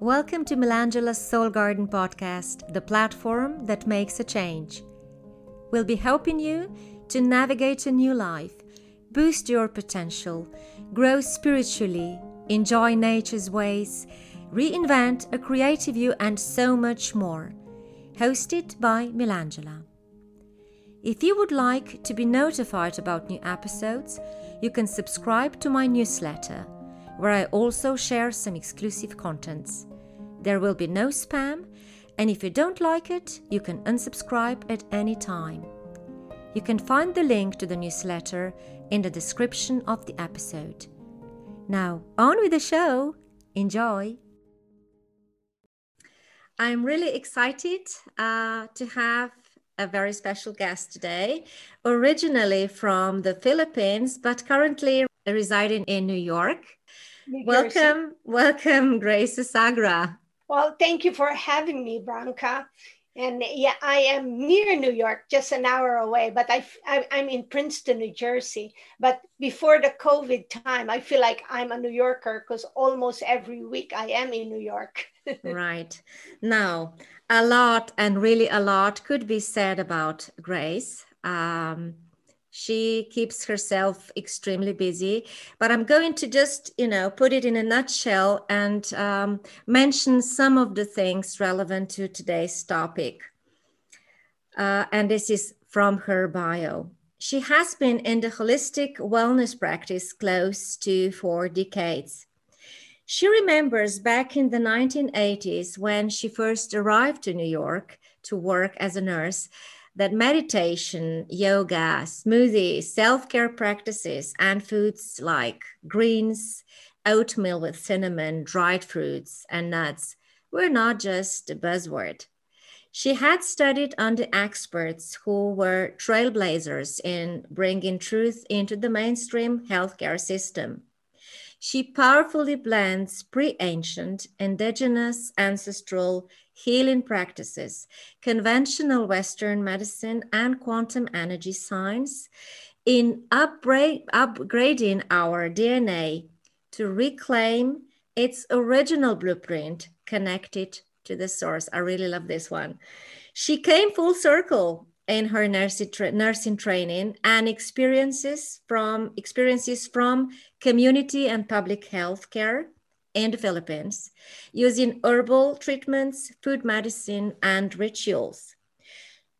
Welcome to Melangela's Soul Garden podcast, the platform that makes a change. We'll be helping you to navigate a new life, boost your potential, grow spiritually, enjoy nature's ways, reinvent a creative you, and so much more. Hosted by Melangela. If you would like to be notified about new episodes, you can subscribe to my newsletter, where I also share some exclusive contents. There will be no spam, and if you don't like it, you can unsubscribe at any time. You can find the link to the newsletter in the description of the episode. Now, on with the show! Enjoy! I'm really excited uh, to have a very special guest today, originally from the Philippines, but currently residing in New York. Welcome, welcome, Grace Sagra. Well, thank you for having me, Branca. And yeah, I am near New York, just an hour away, but I, I, am in Princeton, New Jersey. But before the COVID time, I feel like I'm a New Yorker because almost every week I am in New York. right. Now, a lot and really a lot could be said about Grace. Um, she keeps herself extremely busy. But i'm going to just you know put it in a nutshell and um, mention some of the things relevant to today's topic. Uh, and this is from her bio. She has been in the holistic wellness practice close to four decades. She remembers back in the 1980s when she first arrived to new york to work as a nurse that meditation, yoga, smoothies, self care practices, and foods like greens, oatmeal with cinnamon, dried fruits, and nuts were not just a buzzword. She had studied under experts who were trailblazers in bringing truth into the mainstream healthcare system. She powerfully blends pre ancient, indigenous, ancestral, healing practices, conventional Western medicine, and quantum energy science in upgrade, upgrading our DNA to reclaim its original blueprint connected to the source. I really love this one. She came full circle in her nursing, tra- nursing training and experiences from experiences from community and public health care in the Philippines using herbal treatments, food medicine, and rituals.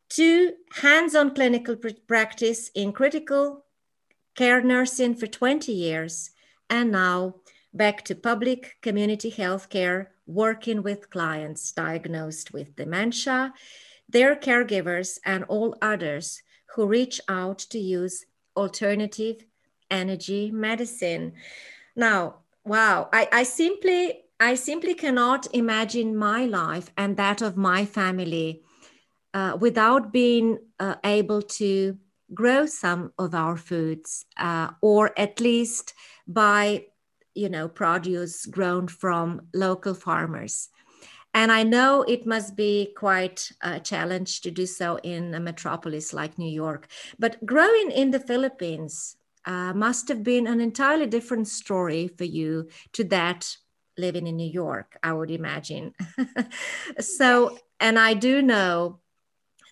Two, hands on clinical practice in critical care nursing for 20 years, and now back to public community health care, working with clients diagnosed with dementia, their caregivers, and all others who reach out to use alternative energy medicine. Now, wow I, I simply i simply cannot imagine my life and that of my family uh, without being uh, able to grow some of our foods uh, or at least buy you know produce grown from local farmers and i know it must be quite a challenge to do so in a metropolis like new york but growing in the philippines uh, must have been an entirely different story for you to that living in New York, I would imagine. so, and I do know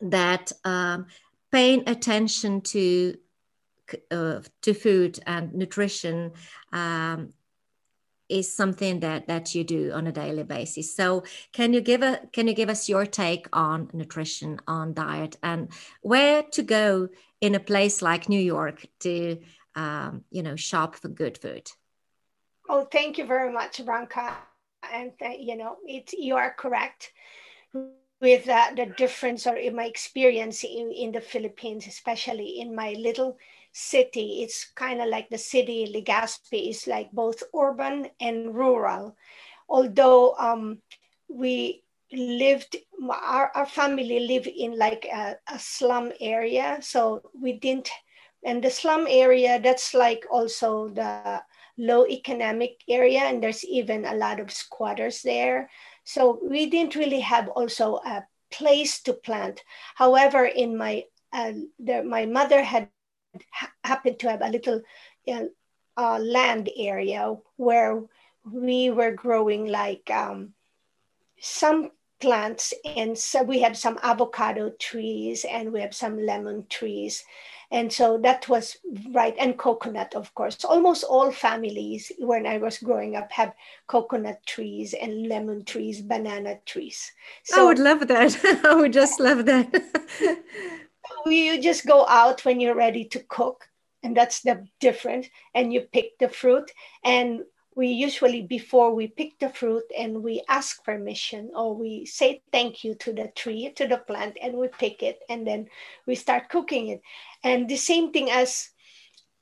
that um, paying attention to uh, to food and nutrition um, is something that that you do on a daily basis. So, can you give a can you give us your take on nutrition, on diet, and where to go in a place like New York to um, you know, shop for good food. Oh, thank you very much, Branca. And th- you know, it you are correct with uh, the difference or in my experience in, in the Philippines, especially in my little city. It's kind of like the city Legazpi is like both urban and rural. Although um, we lived our, our family lived in like a, a slum area so we didn't and the slum area that's like also the low economic area and there's even a lot of squatters there so we didn't really have also a place to plant however in my uh, the, my mother had ha- happened to have a little uh, uh, land area where we were growing like um, some plants and so we have some avocado trees and we have some lemon trees. And so that was right and coconut of course. Almost all families when i was growing up have coconut trees and lemon trees banana trees. So i would love that. I would just love that you just go out when you're ready to cook and that's the difference and you pick the fruit. And we usually before we pick the fruit and we ask permission or we say thank you to the tree to the plant and we pick it and then we start cooking it. And the same thing as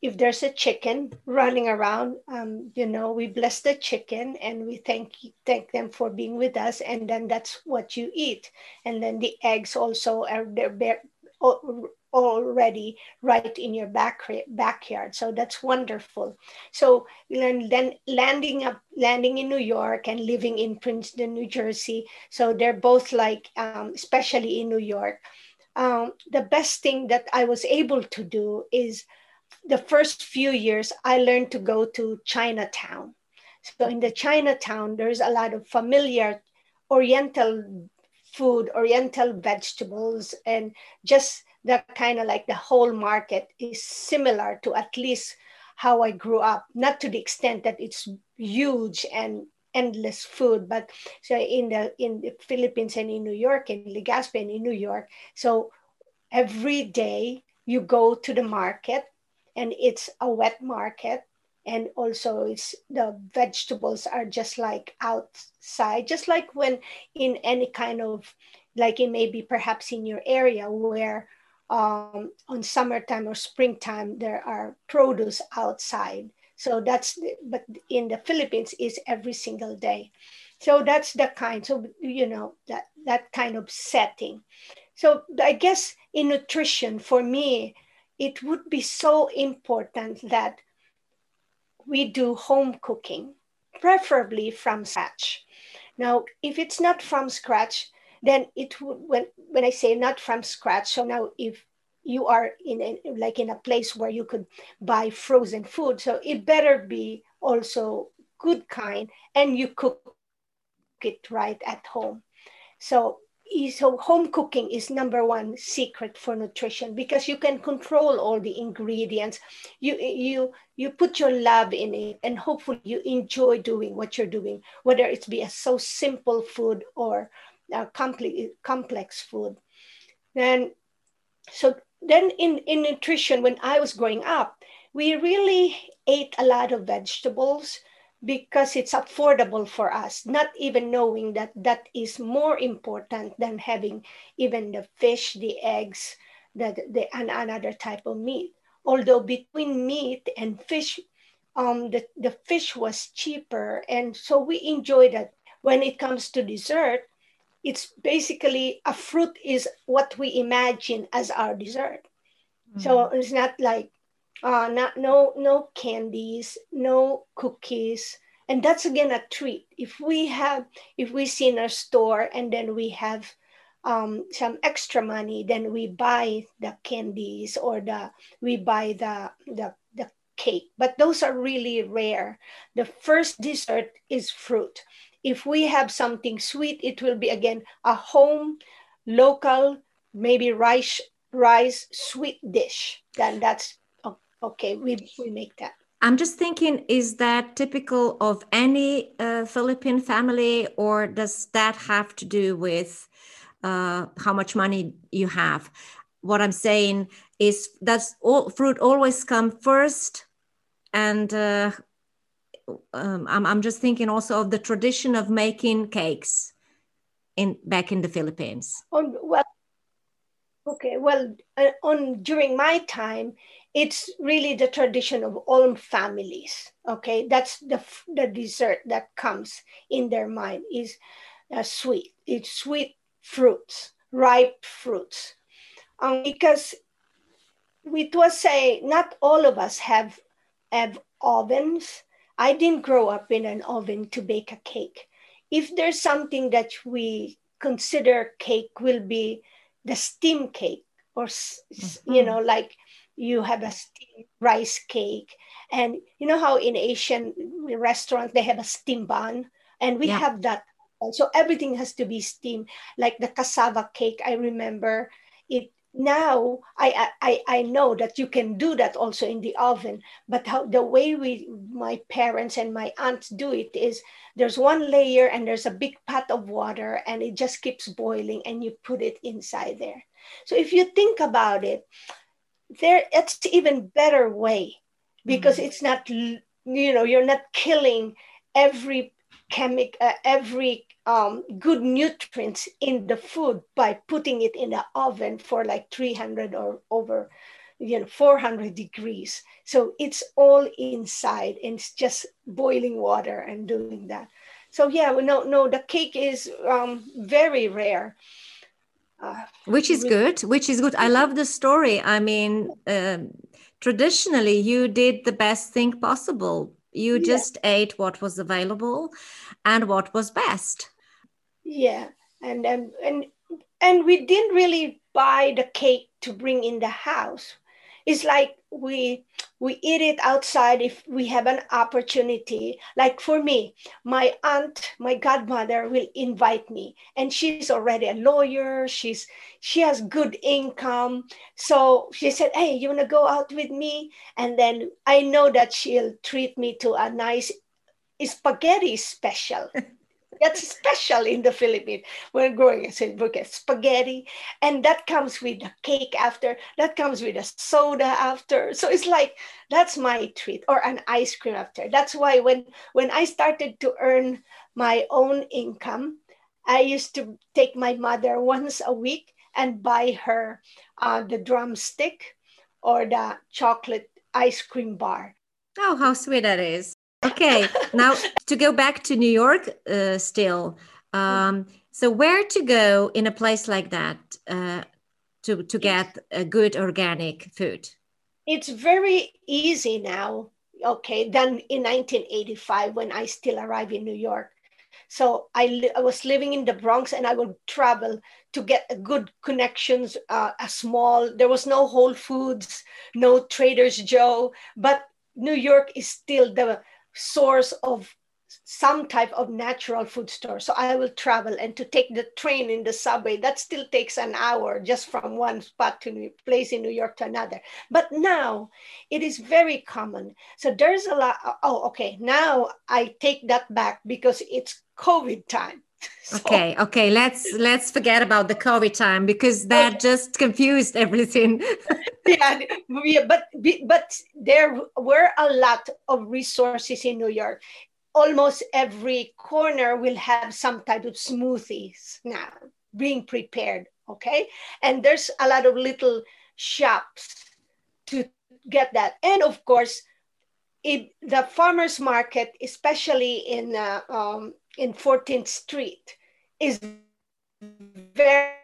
if there's a chicken running around um, you know we bless the chicken and we thank thank them for being with us and then that's what you eat. And then the eggs also are they're already right in your back, backyard. So that's wonderful. So then landing up, landing in New York and living in Princeton, New Jersey. So they're both like, um, especially in New York. Um, the best thing that I was able to do is the first few years I learned to go to Chinatown. So in the Chinatown, there's a lot of familiar Oriental food, Oriental vegetables, and just the kind of like the whole market is similar to at least how I grew up, not to the extent that it's huge and endless food, but so in the in the Philippines and in New York, in Legazpi and in New York, so every day you go to the market and it's a wet market and also it's the vegetables are just like outside just like when in any kind of like it may be perhaps in your area where um, on summertime or springtime there are produce outside. So that's but in the philippines is every single day. So that's the kind so you know that that kind of setting. So i guess in nutrition for me it would be so important that we do home cooking, preferably from scratch. Now, if it's not from scratch, then it would, when, when I say not from scratch, so now if you are in a, like in a place where you could buy frozen food, so it better be also good kind and you cook it right at home. So so home cooking is number one secret for nutrition because you can control all the ingredients. You you you put your love in it and hopefully you enjoy doing what you're doing whether it's be a so simple food or a complex complex food. Then so then in in nutrition when i was growing up we really ate a lot of vegetables because it's affordable for us, not even knowing that that is more important than having even the fish, the eggs, the, the, and another type of meat. Although between meat and fish, um, the, the fish was cheaper. And so we enjoyed it. When it comes to dessert, it's basically a fruit is what we imagine as our dessert. Mm-hmm. So it's not like uh, not no no candies, no cookies, and that's again a treat. If we have if we see in a store and then we have um, some extra money, then we buy the candies or the we buy the the the cake. But those are really rare. The first dessert is fruit. If we have something sweet, it will be again a home local maybe rice rice sweet dish. Then that's okay, we, we make that. I'm just thinking, is that typical of any uh, Philippine family, or does that have to do with uh, how much money you have? What I'm saying is, does all fruit always come first? And uh, um, I'm, I'm just thinking also of the tradition of making cakes in back in the Philippines. On, well, okay, well, uh, on during my time, it's really the tradition of all families okay? That's the the dessert that comes in their mind is uh, sweet. It's sweet fruits ripe fruits. Um, because we was say not all of us have have ovens. I didn't grow up in an oven to bake a cake. If there's something that we consider cake will be the steam cake or mm-hmm. you know like you have a steamed rice cake. And you know how in Asian restaurants they have a steam bun? And we yeah. have that So everything has to be steamed. Like the cassava cake, I remember it now I, I i know that you can do that also in the oven but how the way we my parents and my aunts do it is there's one layer and there's a big pot of water and it just keeps boiling and you put it inside there so if you think about it there it's even better way because mm-hmm. it's not you know you're not killing every chemic uh, every um, good nutrients in the food by putting it in the oven for like 300 or over you know 400 degrees. So it's all inside and it's just boiling water and doing that. So yeah we know no the cake is um, very rare which is good which is good i love the story i mean uh, traditionally you did the best thing possible you just yeah. ate what was available and what was best yeah, and and and and we didn't really buy the cake to bring in the house. It's like we we eat it outside if we have an opportunity. Like for me, my aunt, my godmother will invite me, and she's already a lawyer. She's she has good income, so she said, "Hey, you wanna go out with me?" And then I know that she'll treat me to a nice spaghetti special. That's special in the Philippines. When growing, look spaghetti, and that comes with a cake after. That comes with a soda after. So it's like that's my treat, or an ice cream after. That's why when when I started to earn my own income, I used to take my mother once a week and buy her uh, the drumstick or the chocolate ice cream bar. Oh, how sweet that is okay now to go back to new york uh, still um, so where to go in a place like that uh, to, to get a good organic food? It's very easy now okay than in 1985 when i still arrived in new york. So I, I was living in the bronx and i would travel to get good connections uh, a small there was no whole foods no traders joe but new york is still the source of some type of natural food store. So I will travel and to take the train in the subway, that still takes an hour just from one spot to place in New York to another. But now it is very common. So there's a lot. Oh, okay. Now I take that back because it's COVID time. So, okay, okay. Let's let's forget about the COVID time because that okay. just confused everything. yeah, yeah, but but there were a lot of resources in New York. Almost every corner will have some type of smoothies now being prepared. Okay, and there's a lot of little shops to get that, and of course, it, the farmers market, especially in uh, um, in 14th Street is very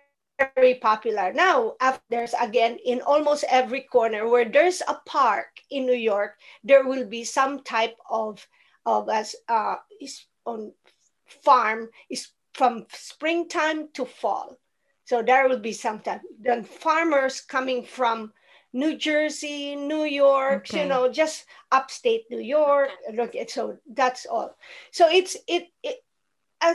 very popular. Now there's again in almost every corner where there's a park in new york there will be some type of of as uh is on farm is from springtime to fall. So there will be some time then farmers coming from new jersey new york okay. you know just upstate new york okay. so that's all so it's it, it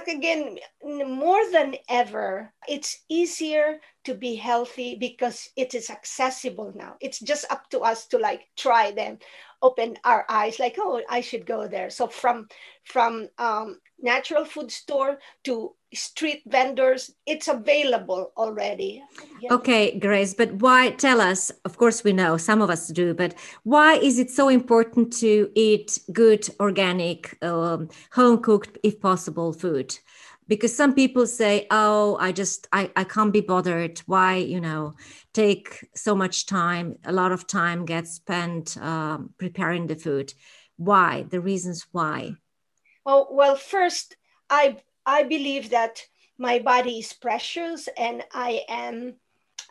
again, more than ever, it's easier to be healthy because it is accessible now. It's just up to us to like try them, open our eyes, like, oh, I should go there. So from from um, natural food store to street vendors it's available already. Okay grace but why tell us of course we know some of us do but why is it so important to eat good organic um, home cooked if possible food? Because some people say oh i just I, I can't be bothered. Why you know take so much time a lot of time gets spent um, preparing the food? Why the reasons why? Well well first i I believe that my body is precious and I am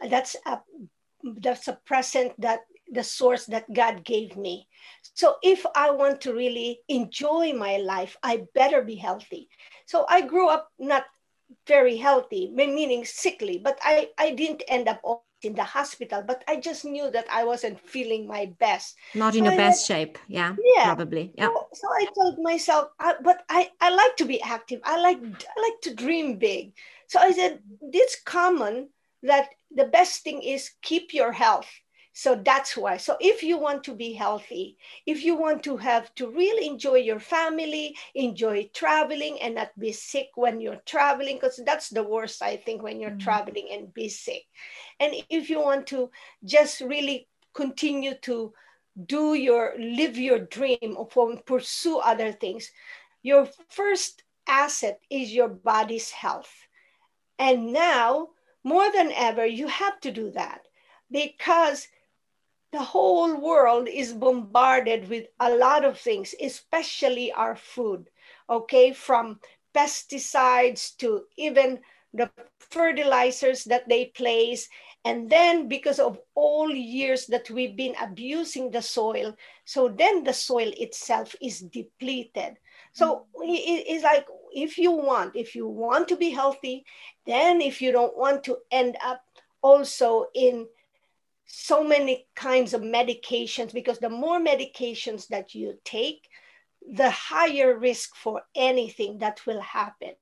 that's a that's a present that the source that God gave me. So if I want to really enjoy my life, I better be healthy. So I grew up not very healthy, meaning sickly, but I, I didn't end up in the hospital, but I just knew that I wasn't feeling my best. Not in so your best shape. Yeah, yeah. Probably. Yeah. So, so I told myself, I, but I, I like to be active. I like I like to dream big. So I said, it's common that the best thing is keep your health so that's why. So if you want to be healthy if you want to have to really enjoy your family enjoy traveling and not be sick when you're traveling because that's the worst i think when you're mm-hmm. traveling and be sick. And if you want to just really continue to do your live your dream or pursue other things your first asset is your body's health. And now more than ever you have to do that. Because the whole world is bombarded with a lot of things, especially our food, okay, from pesticides to even the fertilizers that they place. And then, because of all years that we've been abusing the soil, so then the soil itself is depleted. So mm. it's like if you want, if you want to be healthy, then if you don't want to end up also in so many kinds of medications because the more medications that you take, the higher risk for anything that will happen.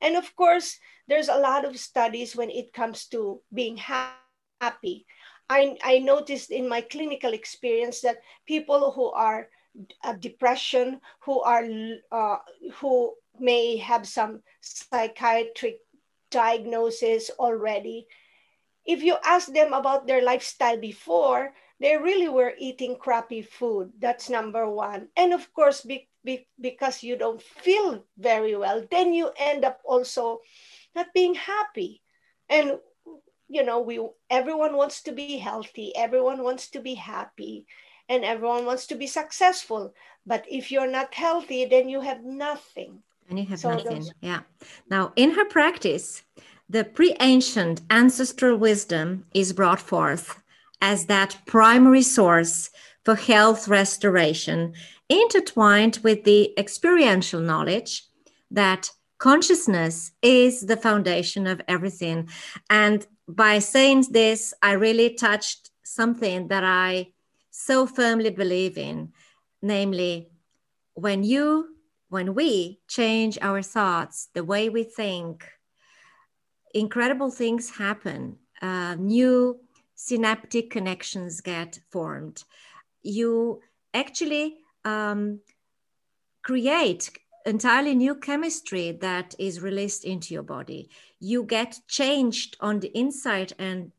And of course, there's a lot of studies when it comes to being happy. I, I noticed in my clinical experience that people who are uh, depression, who are uh, who may have some psychiatric diagnosis already, if you ask them about their lifestyle before, they really were eating crappy food. That's number one. And of course, be, be, because you don't feel very well, then you end up also not being happy. And you know, we everyone wants to be healthy, everyone wants to be happy, and everyone wants to be successful. But if you're not healthy, then you have nothing. And you have so nothing. Those... Yeah. Now, in her practice, the pre ancient ancestral wisdom is brought forth as that primary source for health restoration, intertwined with the experiential knowledge that consciousness is the foundation of everything. And by saying this, I really touched something that I so firmly believe in, namely, when you, when we change our thoughts, the way we think, incredible things happen. Uh, new synaptic connections get formed. You actually um, create entirely new chemistry that is released into your body. You get changed on the inside and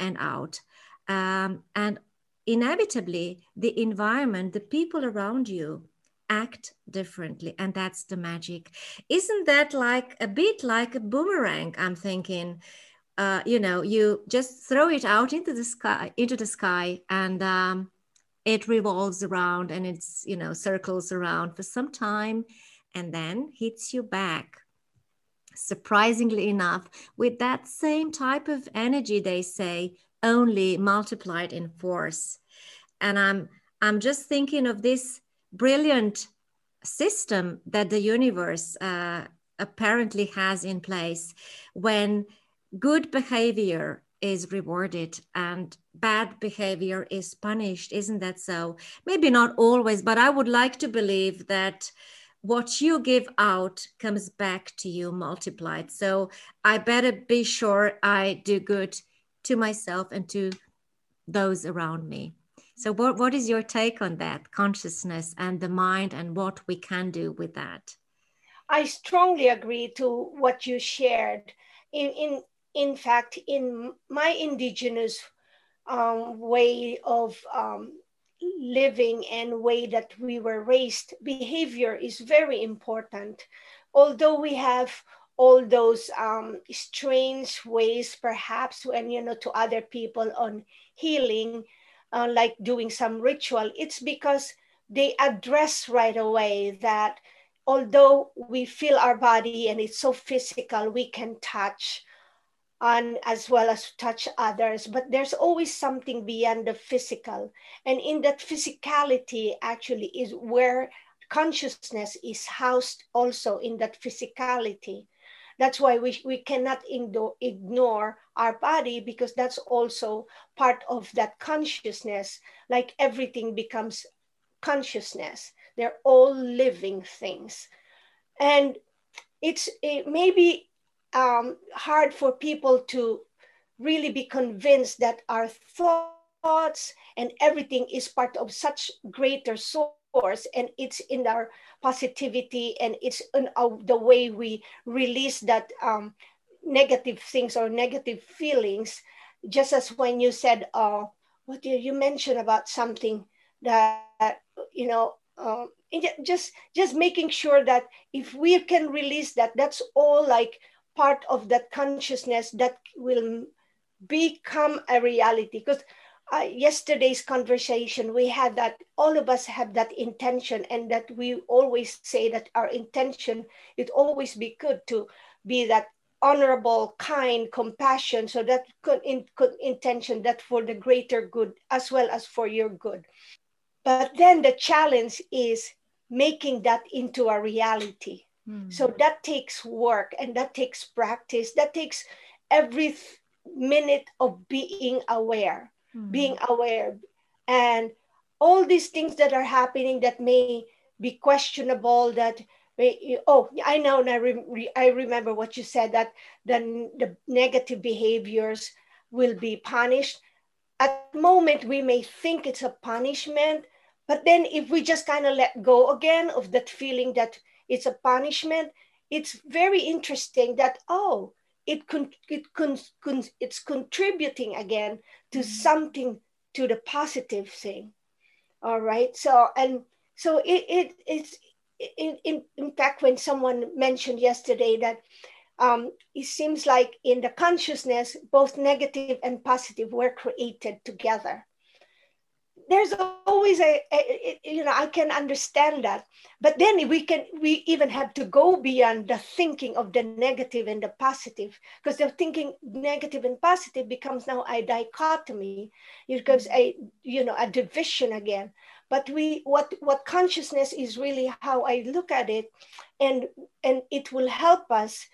and out, um, and inevitably the environment, the people around you act differently and that's the magic. Isn't that like a bit like a boomerang i'm thinking? Uh, you know you just throw it out into the sky into the sky and um, it revolves around and it's you know circles around for some time and then hits you back. Surprisingly enough with that same type of energy they say only multiplied in force. And i'm i'm just thinking of this brilliant system that the universe uh, apparently has in place when good behavior is rewarded and bad behavior is punished. Isn't that so? Maybe not always, but I would like to believe that what you give out comes back to you multiplied. So I better be sure I do good to myself and to those around me. So, what, what is your take on that consciousness and the mind and what we can do with that? I strongly agree to what you shared. In, in, in fact, in my indigenous um, way of um, living and way that we were raised, behavior is very important. Although we have all those um, strange ways, perhaps, when you know, to other people on healing, uh, like doing some ritual, it's because they address right away that although we feel our body and it's so physical, we can touch and as well as touch others, but there's always something beyond the physical. And in that physicality, actually, is where consciousness is housed also in that physicality. That's why we, we cannot ignore our body because that's also part of that consciousness. Like everything becomes consciousness. They're all living things. And it's it may be um, hard for people to really be convinced that our thoughts and everything is part of such greater source and it's in our positivity and it's in our, the way we release that um, negative things or negative feelings. Just as when you said uh, what did you mention about something that you know um, just just making sure that if we can release that that's all like part of that consciousness that will become a reality. Because uh, yesterday's conversation we had that all of us have that intention and that we always say that our intention it always be good to be that honorable kind compassion so that could, in, could intention that for the greater good as well as for your good. But then the challenge is making that into a reality. Mm. so that takes work and that takes practice. That takes every minute of being aware, mm-hmm. being aware. And all these things that are happening that may be questionable, that may, oh, I know, and I, re- I remember what you said that the, the negative behaviors will be punished. At the moment, we may think it's a punishment, but then if we just kind of let go again of that feeling that it's a punishment, it's very interesting that, oh, it con- it con- con- it's contributing again to mm-hmm. something to the positive thing all right so and so it, it it's in, in, in fact when someone mentioned yesterday that um, it seems like in the consciousness both negative and positive were created together there's always a, a, you know i can understand that. But then we can we even have to go beyond the thinking of the negative and the positive because the thinking negative and positive becomes now a dichotomy. It becomes a you know a division again. But we what what consciousness is really how i look at it and and it will help us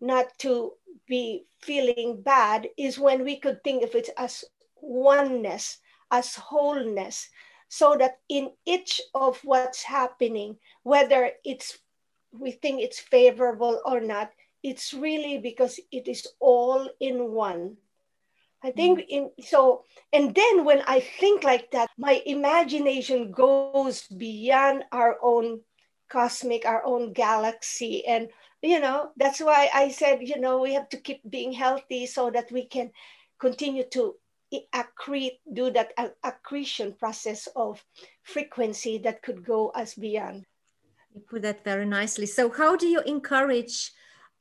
not to be feeling bad is when we could think of it as oneness as wholeness so that in each of what's happening whether it's we think it's favorable or not it's really because it is all in one i think mm. in so and then when i think like that my imagination goes beyond our own cosmic our own galaxy and you know that's why i said you know we have to keep being healthy so that we can continue to accrete, do that accretion process of frequency that could go as beyond. You put that very nicely. So, how do you encourage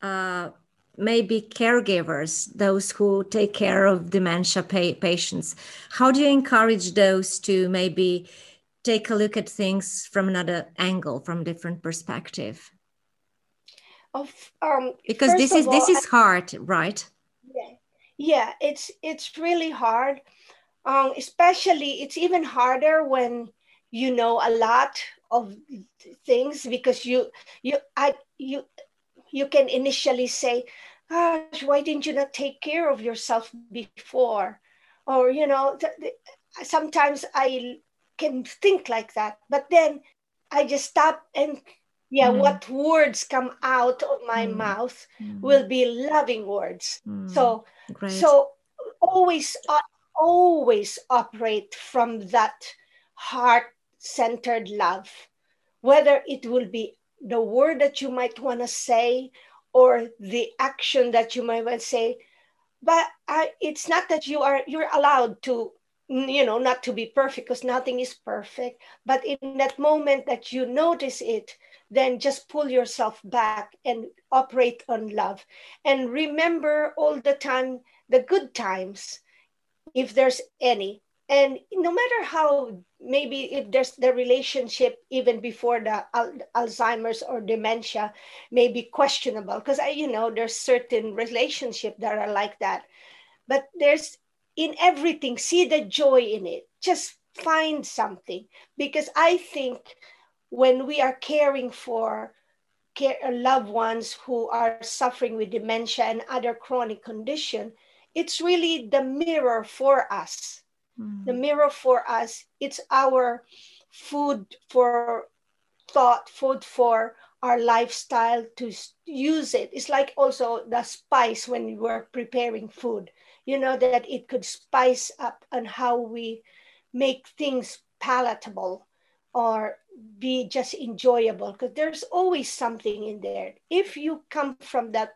uh, maybe caregivers, those who take care of dementia pa- patients? How do you encourage those to maybe take a look at things from another angle, from different perspective? Of, um, because this is all, this is hard, right? Yeah it's it's really hard um, especially it's even harder when you know a lot of things because you you I you you can initially say gosh why didn't you not take care of yourself before or you know th- th- sometimes i can think like that but then i just stop and yeah mm. what words come out of my mm. mouth mm. will be loving words so Great. so always uh, always operate from that heart centered love whether it will be the word that you might want to say or the action that you might want to say but I, it's not that you are you're allowed to you know not to be perfect because nothing is perfect but in that moment that you notice it then just pull yourself back and operate on love. And remember all the time the good times if there's any. And no matter how maybe if there's the relationship even before the alzheimer's or dementia may be questionable because i you know there's certain relationship that are like that. But there's in everything see the joy in it. Just find something. Because i think when we are caring for care, loved ones who are suffering with dementia and other chronic condition, it's really the mirror for us. Mm. The mirror for us, it's our food for thought, food for our lifestyle to use it. It's like also the spice when we were preparing food, you know, that it could spice up on how we make things palatable or be just enjoyable because there's always something in there. If you come from that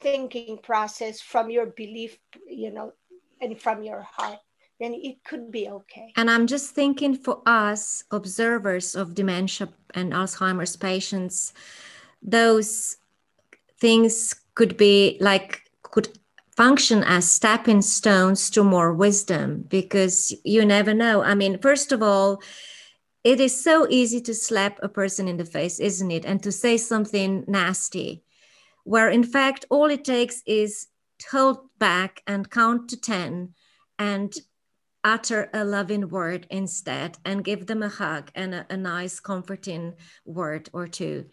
thinking process, from your belief, you know, and from your heart, then it could be okay. And I'm just thinking for us observers of dementia and Alzheimer's patients, those things could be like, could function as stepping stones to more wisdom because you never know. I mean, first of all, it is so easy to slap a person in the face, isn't it? And to say something nasty, where in fact, all it takes is to hold back and count to 10 and utter a loving word instead and give them a hug and a, a nice, comforting word or two.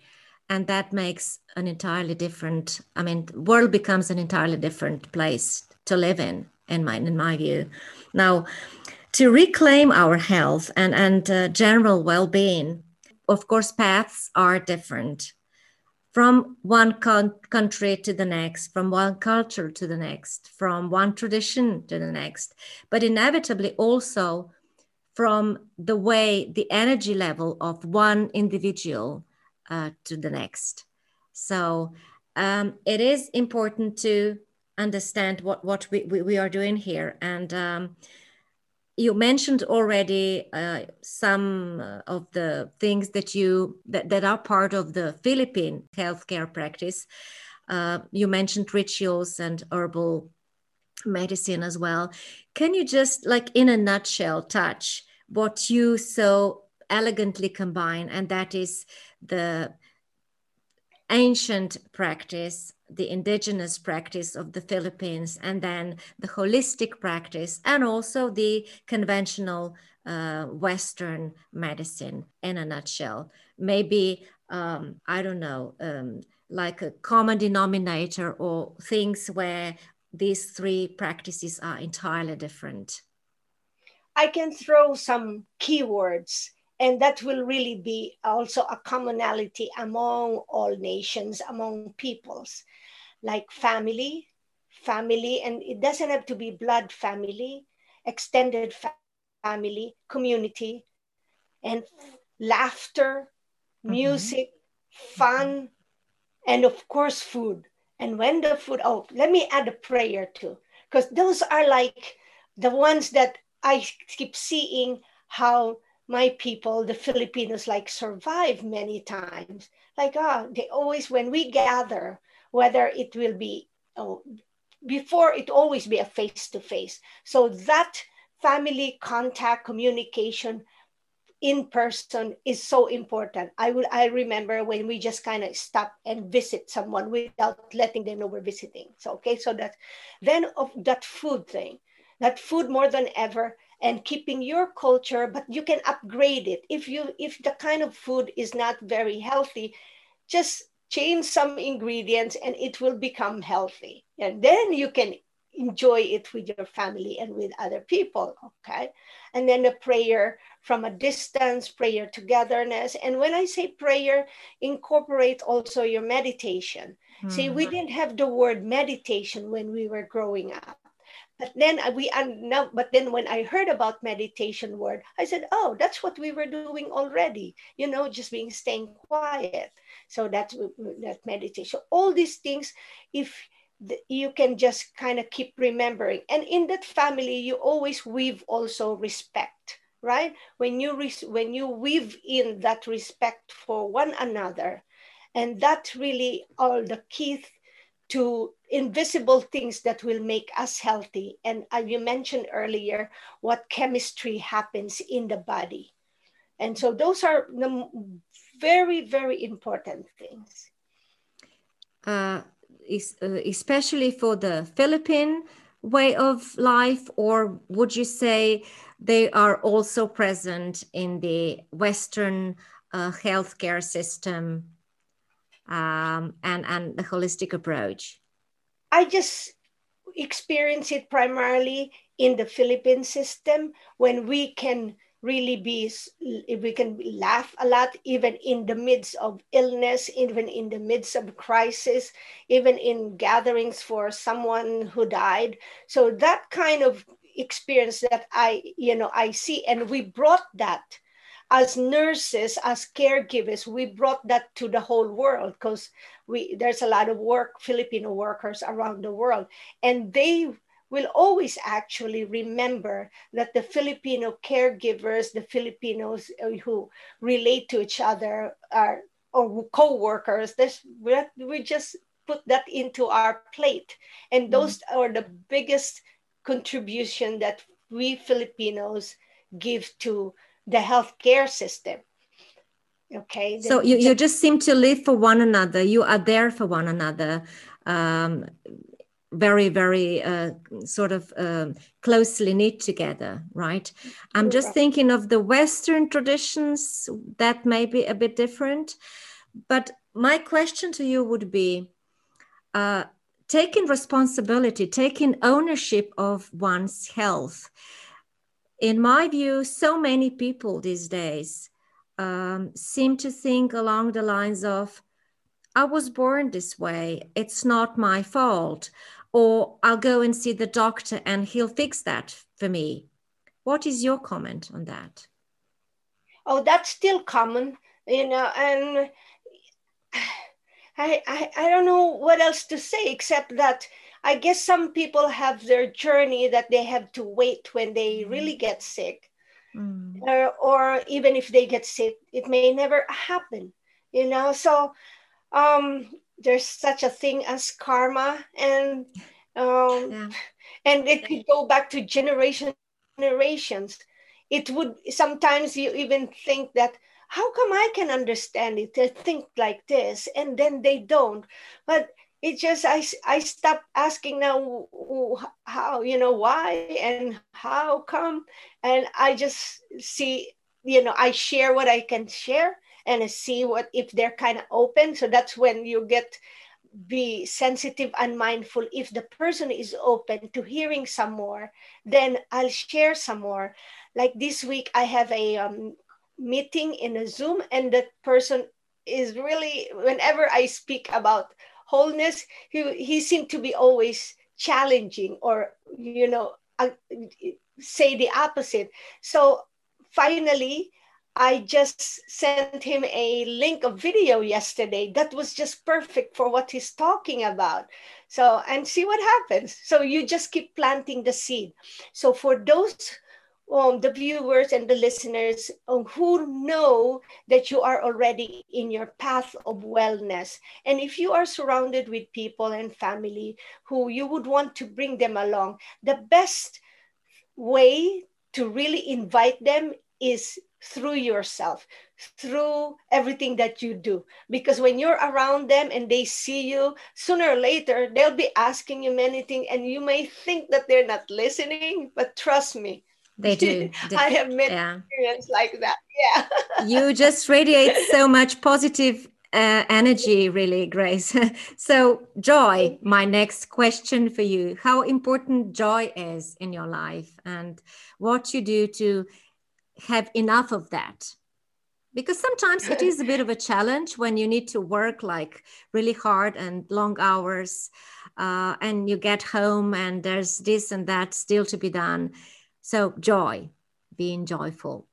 And that makes an entirely different, I mean, world becomes an entirely different place to live in, in my, in my view. Now, to reclaim our health and, and uh, general well being, of course, paths are different from one con- country to the next, from one culture to the next, from one tradition to the next, but inevitably also from the way the energy level of one individual uh, to the next. So um, it is important to understand what, what we, we, we are doing here. And um, you mentioned already uh, some of the things that you that, that are part of the Philippine healthcare practice. Uh, you mentioned rituals and herbal medicine as well. Can you just, like in a nutshell, touch what you so elegantly combine, and that is the ancient practice the indigenous practice of the Philippines, and then the holistic practice, and also the conventional uh, Western medicine in a nutshell. Maybe, um, I don't know, um, like a common denominator or things where these three practices are entirely different. I can throw some keywords and that will really be also a commonality among all nations among peoples like family, family, and it doesn't have to be blood family, extended family, community, and laughter, mm-hmm. music, mm-hmm. fun, and of course, food. And when the food, oh, let me add a prayer too, because those are like the ones that I keep seeing how my people, the Filipinos, like survive many times. Like, ah, oh, they always, when we gather, whether it will be oh, before it always be a face to face. So that family contact communication in person is so important. I will I remember when we just kind of stop and visit someone without letting them know we're visiting. So okay, so that then of that food thing, that food more than ever and keeping your culture, but you can upgrade it. If you if the kind of food is not very healthy, just change some ingredients and it will become healthy. And then you can enjoy it with your family and with other people. Okay. And then the prayer from a distance, prayer togetherness. And when I say prayer, incorporate also your meditation. Mm-hmm. See, we didn't have the word meditation when we were growing up. But then we and now, but then when I heard about meditation word, I said, oh, that's what we were doing already. You know, just being staying quiet. So that's that meditation. All these things, if you can just kind of keep remembering, and in that family, you always weave also respect, right? When you re- when you weave in that respect for one another, and that really are the key to invisible things that will make us healthy. And uh, you mentioned earlier what chemistry happens in the body. And so those are the very, very important things. Uh, uh, especially for the Philippine way of life, or would you say they are also present in the Western uh, healthcare system um, and and the holistic approach? I just experience it primarily in the Philippine system when we can really be we can laugh a lot even in the midst of illness even in the midst of crisis even in gatherings for someone who died. So that kind of experience that i you know i see and we brought that as nurses as caregivers we brought that to the whole world because we there's a lot of work filipino workers around the world and they will always actually remember that the Filipino caregivers, the Filipinos uh, who relate to each other are or co-workers, this, we just put that into our plate. And mm-hmm. those mm. are the biggest contribution that we Filipinos give to the healthcare system. Okay. So you, you just seem to live for one another. You are there for one another. Um, very very uh, sort of uh, closely knit together right i'm just thinking of the western traditions that may be a bit different but my question to you would be uh, taking responsibility taking ownership of one's health in my view so many people these days um, seem to think along the lines of I was born this way. It's not my fault or I'll go and see the doctor and he'll fix that for me. What is your comment on that? Oh, that's still common, you know, and I, I, I don't know what else to say except that I guess some people have their journey that they have to wait when they mm. really get sick. Mm. Or, or even if they get sick, it may never happen, you know. So um, there's such a thing as karma and um, yeah. and it could go back to generation generations it would sometimes you even think that how come i can understand it they think like this and then they don't but it just i i stop asking now how you know why and how come? And i just see you know i share what i can share and see what if they're kind of open. So that's when you get be sensitive and mindful. If the person is open to hearing some more then i'll share some more. Like this week i have a um, meeting in a zoom and that person is really whenever i speak about wholeness he, he seemed to be always challenging or you know uh, say the opposite so finally I just sent him a link of video yesterday that was just perfect for what he's talking about. So, and see what happens. So you just keep planting the seed. So for those um, the viewers and the listeners um, who know that you are already in your path of wellness. And if you are surrounded with people and family who you would want to bring them along, the best way to really invite them is through yourself, through everything that you do. Because when you're around them and they see you, sooner or later, they'll be asking you many things, and you may think that they're not listening, but trust me. They do. I have many yeah. experience like that. Yeah. you just radiate so much positive uh, energy, really, Grace. so, joy, my next question for you. How important joy is in your life and what you do to have enough of that because sometimes it is a bit of a challenge when you need to work like really hard and long hours uh, and you get home and there's this and that still to be done so joy being joyful.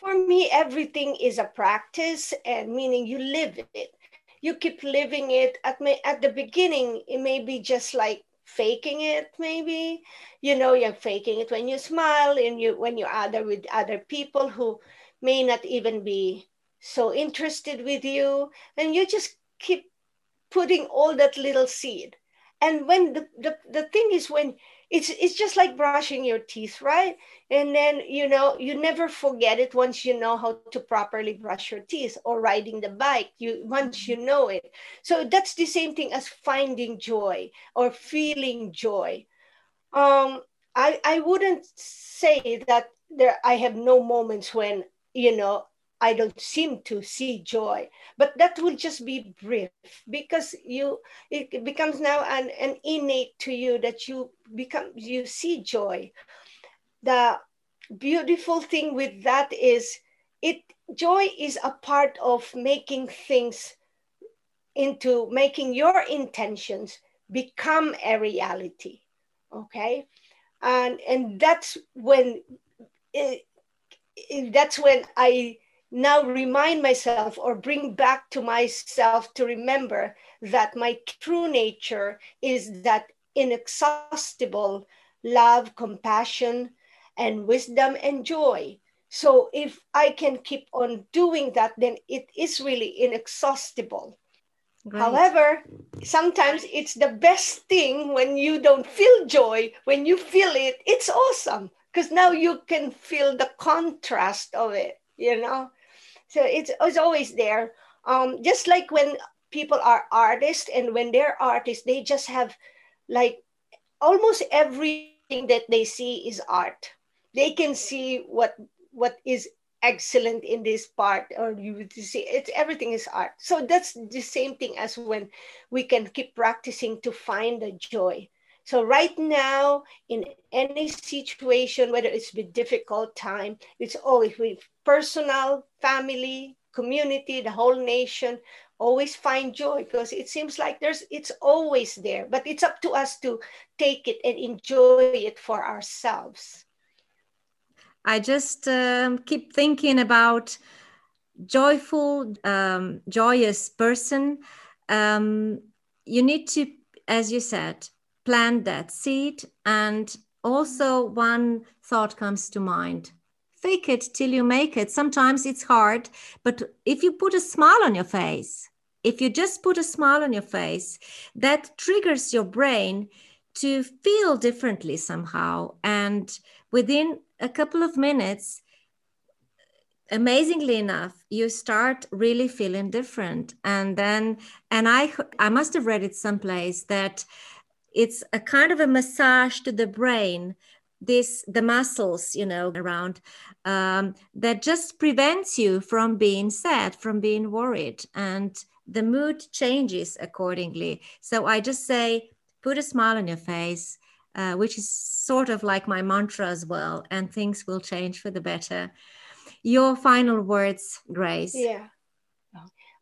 For me everything is a practice and meaning you live it. You keep living it. At, my, at the beginning it may be just like faking it maybe. You know you're faking it when you smile and you when you're other with other people who may not even be so interested with you. And you just keep putting all that little seed. And when the, the, the thing is when it's it's just like brushing your teeth right? And then you know you never forget it once you know how to properly brush your teeth or riding the bike you once you know it. So that's the same thing as finding joy or feeling joy. Um i i wouldn't say that there i have no moments when you know I don't seem to see joy. But that will just be brief because you it becomes now an, an innate to you that you become you see joy. The beautiful thing with that is it joy is a part of making things into making your intentions become a reality okay and and that's when it, it, that's when i now remind myself or bring back to myself to remember that my true nature is that inexhaustible love compassion and wisdom and joy so if i can keep on doing that then it is really inexhaustible Great. However, sometimes it's the best thing when you don't feel joy. When you feel it, it's awesome because now you can feel the contrast of it, you know? So it's, it's always there. Um, just like when people are artists and when they're artists, they just have like almost everything that they see is art. They can see what what is excellent in this part or you see it's everything is art so that's the same thing as when we can keep practicing to find the joy so right now in any situation whether it's a difficult time it's always with personal family community the whole nation always find joy because it seems like there's it's always there but it's up to us to take it and enjoy it for ourselves I just um, keep thinking about joyful, um, joyous person. Um, you need to, as you said, plant that seed. And also, one thought comes to mind fake it till you make it. Sometimes it's hard, but if you put a smile on your face, if you just put a smile on your face, that triggers your brain to feel differently somehow. And within a couple of minutes, amazingly enough you start really feeling different and then and i i must have read it someplace that it's a kind of a massage to the brain this the muscles you know around um, that just prevents you from being sad from being worried and the mood changes accordingly so i just say put a smile on your face uh, which is sort of like my mantra as well, and things will change for the better. Your final words, Grace. Yeah.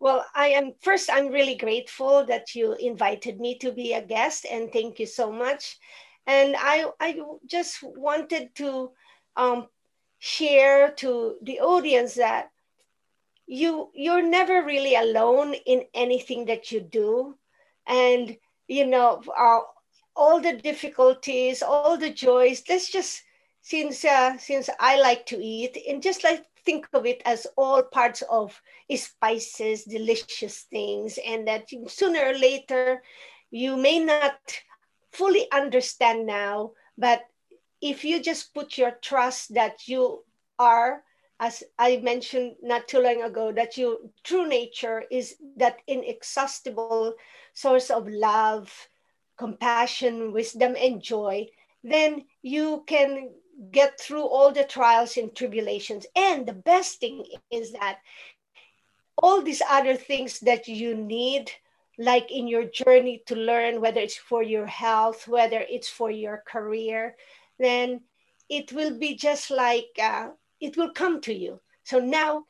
Well, I am first, I'm really grateful that you invited me to be a guest, and thank you so much. And I, I just wanted to um, share to the audience that you you're never really alone in anything that you do and you know uh, all the difficulties, all the joys. Let's just since uh, since I like to eat and just like think of it as all parts of spices, delicious things, and that sooner or later you may not fully understand now, but if you just put your trust that you are as I mentioned not too long ago, that your true nature is that inexhaustible source of love, compassion, wisdom, and joy, then you can get through all the trials and tribulations. And the best thing is that all these other things that you need, like in your journey to learn, whether it's for your health, whether it's for your career, then it will be just like uh, it will come to you. So now,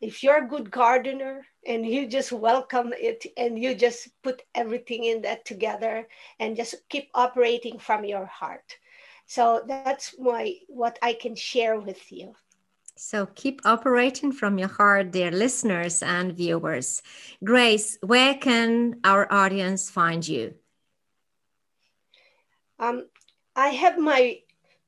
if you're a good gardener, and you just welcome it and you just put everything in that together and just keep operating from your heart so that's my what i can share with you. So keep operating from your heart dear listeners and viewers. Grace where can our audience find you? Um, i have my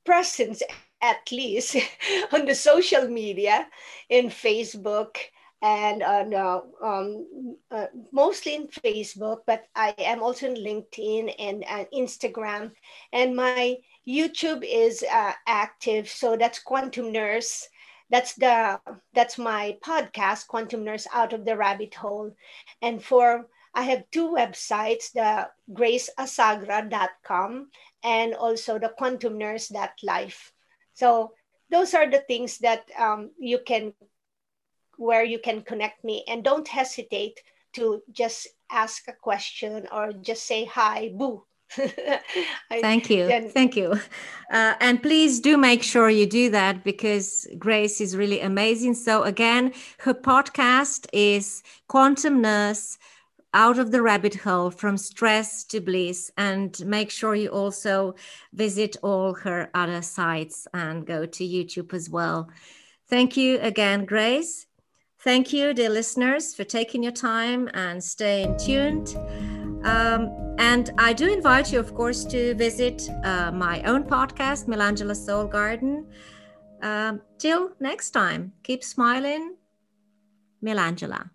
presence at least on the social media in facebook and uh, um, uh, mostly in Facebook, but I am also in LinkedIn and uh, Instagram. And my YouTube is uh, active, so that's Quantum Nurse. That's the that's my podcast, Quantum Nurse Out of the Rabbit Hole. And for I have two websites, the graceasagra.com and also the quantumnurse.life. So those are the things that um, you can where you can connect me. And don't hesitate to just ask a question or just say hi, boo. Thank you. Then, Thank you. Uh, and please do make sure you do that because Grace is really amazing. So, again, her podcast is Quantum Nurse Out of the Rabbit Hole from Stress to Bliss. And make sure you also visit all her other sites and go to YouTube as well. Thank you again, Grace. Thank you, dear listeners, for taking your time and staying tuned. Um, and I do invite you, of course, to visit uh, my own podcast, Melangela Soul Garden. Um, till next time, keep smiling, Melangela.